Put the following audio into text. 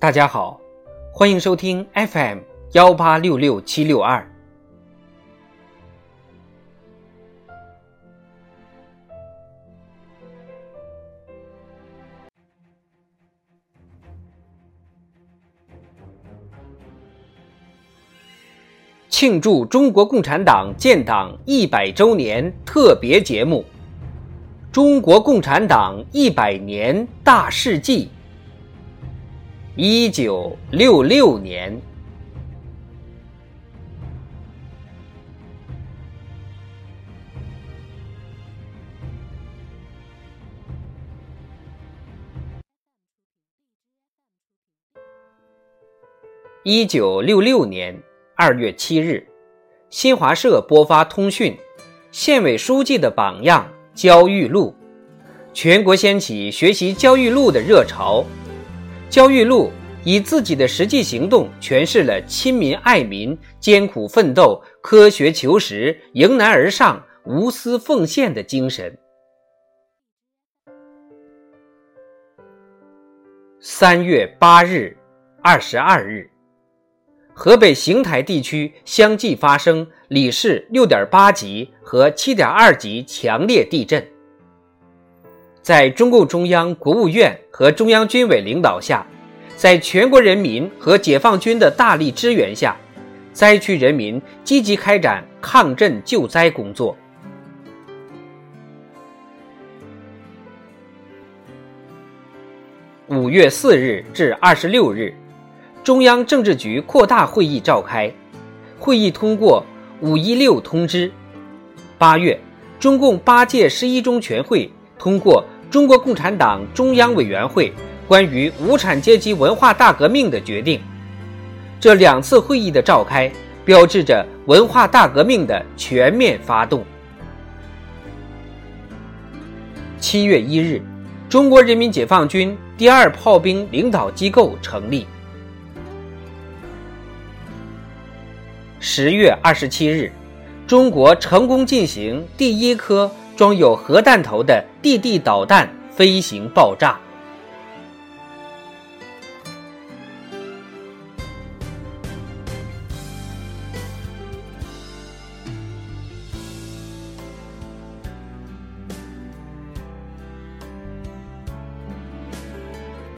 大家好，欢迎收听 FM 幺八六六七六二。庆祝中国共产党建党一百周年特别节目《中国共产党一百年大事记》。一九六六年，一九六六年二月七日，新华社播发通讯：县委书记的榜样焦裕禄，全国掀起学习焦裕禄的热潮。焦裕禄以自己的实际行动诠释了亲民爱民、艰苦奋斗、科学求实、迎难而上、无私奉献的精神。三月八日、二十二日，河北邢台地区相继发生里氏六点八级和七点二级强烈地震。在中共中央、国务院和中央军委领导下，在全国人民和解放军的大力支援下，灾区人民积极开展抗震救灾工作。五月四日至二十六日，中央政治局扩大会议召开，会议通过“五一六”通知。八月，中共八届十一中全会通过。中国共产党中央委员会关于无产阶级文化大革命的决定，这两次会议的召开，标志着文化大革命的全面发动。七月一日，中国人民解放军第二炮兵领导机构成立。十月二十七日，中国成功进行第一颗。装有核弹头的地地导弹飞行爆炸。